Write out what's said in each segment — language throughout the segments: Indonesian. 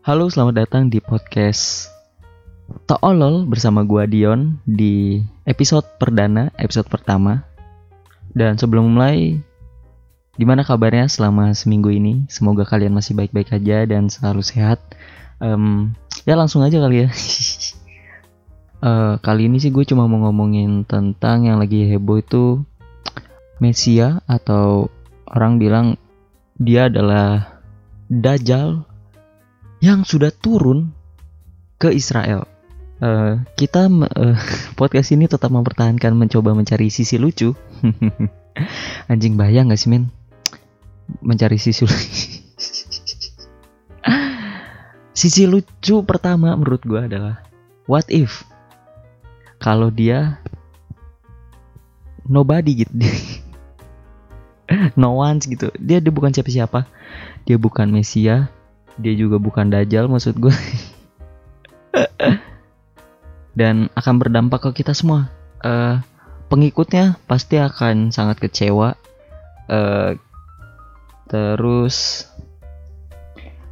Halo, selamat datang di podcast Toolol bersama gua Dion di episode perdana, episode pertama. Dan sebelum mulai, gimana kabarnya selama seminggu ini? Semoga kalian masih baik-baik aja dan selalu sehat. Em, ya langsung aja kali ya. Eh, kali ini sih gue cuma mau ngomongin tentang yang lagi heboh itu Mesia atau orang bilang dia adalah Dajjal yang sudah turun ke Israel. Eh, kita eh, podcast ini tetap mempertahankan mencoba mencari sisi lucu. Anjing bayang gak sih men? Mencari sisi lucu. sisi lucu pertama menurut gua adalah what if kalau dia nobody gitu no one gitu dia dia bukan siapa-siapa dia bukan Mesia dia juga bukan Dajjal maksud gue dan akan berdampak ke kita semua. Eh, pengikutnya pasti akan sangat kecewa. Eh, terus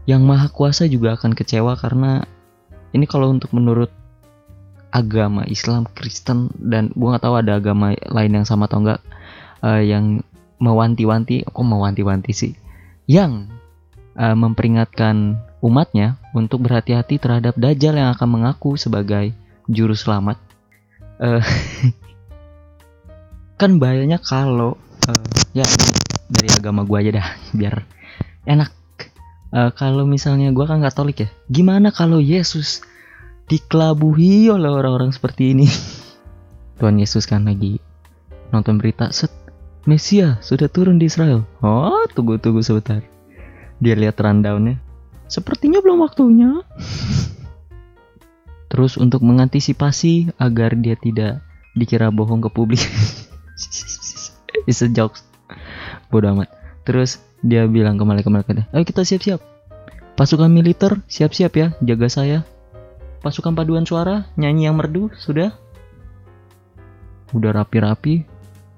yang maha kuasa juga akan kecewa karena ini kalau untuk menurut agama Islam Kristen dan gua nggak tahu ada agama lain yang sama atau enggak eh, yang mewanti-wanti kok mewanti-wanti sih? Yang eh, memperingatkan umatnya untuk berhati-hati terhadap dajjal yang akan mengaku sebagai juru selamat Eh, kan bahayanya kalau eh, ya dari agama gua aja dah biar enak Eh, kalau misalnya gua kan Katolik ya gimana kalau Yesus dikelabuhi oleh orang-orang seperti ini. Tuhan Yesus kan lagi nonton berita, set, Mesia sudah turun di Israel. Oh, tunggu-tunggu sebentar. Dia lihat rundownnya. Sepertinya belum waktunya. Terus untuk mengantisipasi agar dia tidak dikira bohong ke publik. It's a joke. Bodoh amat. Terus dia bilang ke malaikat-malaikatnya, ayo kita siap-siap. Pasukan militer siap-siap ya, jaga saya pasukan paduan suara nyanyi yang merdu sudah udah rapi-rapi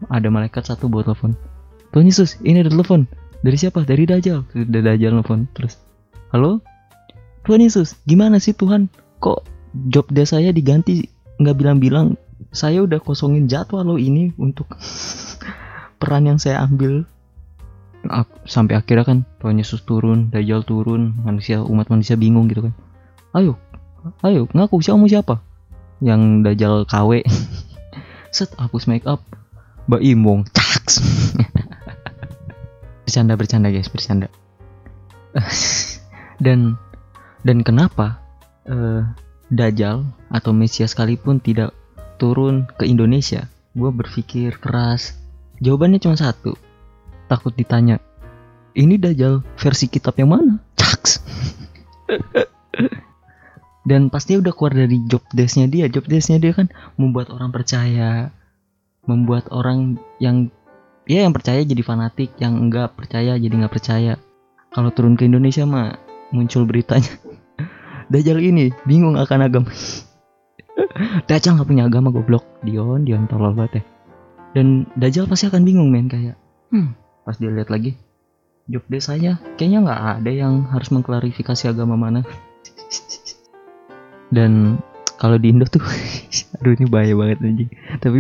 ada malaikat satu buat telepon Tuhan Yesus ini ada telepon dari siapa? Dari Dajjal. Udah Dajjal telepon terus halo? Tuhan Yesus gimana sih Tuhan? Kok job desk saya diganti? Nggak bilang-bilang. Saya udah kosongin jadwal lo ini untuk peran yang saya ambil. Sampai akhirnya kan Tuhan Yesus turun Dajjal turun manusia umat manusia bingung gitu kan. Ayo ayo ngaku siapa siapa? Yang dajal KW set hapus make up. Mbak Imong caks bercanda bercanda guys bercanda. Dan dan kenapa eh, Dajjal atau Mesias sekalipun tidak turun ke Indonesia? Gue berpikir keras. Jawabannya cuma satu. Takut ditanya ini Dajjal versi kitab yang mana? Caks. Dan pasti udah keluar dari job desknya dia. Job desknya dia kan membuat orang percaya membuat orang yang ya yang percaya jadi fanatik yang enggak percaya jadi nggak percaya. Kalau turun ke Indonesia mah muncul beritanya. Dajjal ini bingung akan agama. Dajjal nggak punya agama goblok. Dion Dion tolol banget ya. Dan Dajjal pasti akan bingung men kayak hmm pas dia lihat lagi job saya kayaknya nggak ada yang harus mengklarifikasi agama mana. Dan kalau di Indo tuh aduh ini bahaya banget anjing. Tapi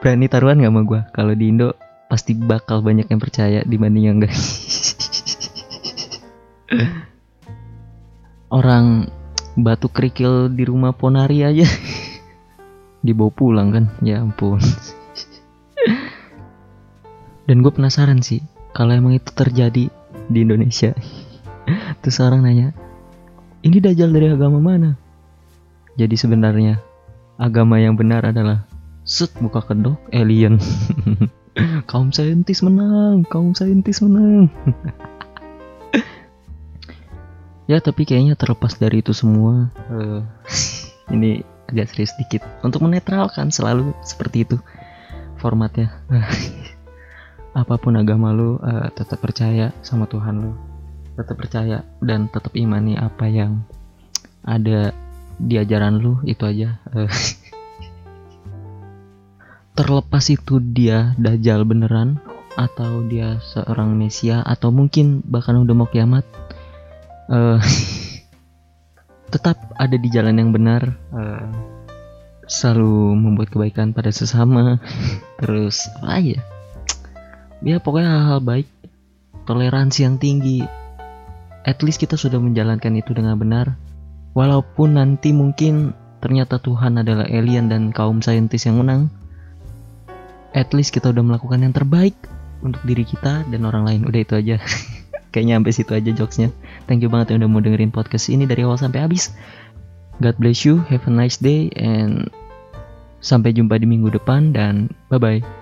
berani taruhan nggak sama gua? Kalau di Indo pasti bakal banyak yang percaya dibanding yang enggak. Orang batu kerikil di rumah Ponari aja. Dibawa pulang kan? Ya ampun. Dan gue penasaran sih kalau emang itu terjadi di Indonesia. Terus orang nanya ini dajjal dari agama mana? Jadi sebenarnya agama yang benar adalah set buka kedok alien. kaum saintis menang, kaum saintis menang. ya tapi kayaknya terlepas dari itu semua eh, ini agak serius dikit untuk menetralkan selalu seperti itu formatnya. Apa pun agama lu eh, tetap percaya sama Tuhan lu tetap percaya dan tetap imani apa yang ada di ajaran lu itu aja Eh, terlepas itu dia dajjal beneran atau dia seorang mesia atau mungkin bahkan udah mau kiamat eh, tetap ada di jalan yang benar eh, selalu membuat kebaikan pada sesama. Terus apa ya? Ya pokoknya hal-hal baik toleransi yang tinggi at least kita sudah menjalankan itu dengan benar. Walaupun nanti mungkin ternyata Tuhan adalah alien dan kaum saintis yang menang at least kita udah melakukan yang terbaik untuk diri kita dan orang lain. Udah itu aja. Kayaknya sampai situ aja jokesnya. Thank you banget yang udah mau dengerin podcast ini dari awal sampai habis. God bless you have a nice day and sampai jumpa di minggu depan dan bye bye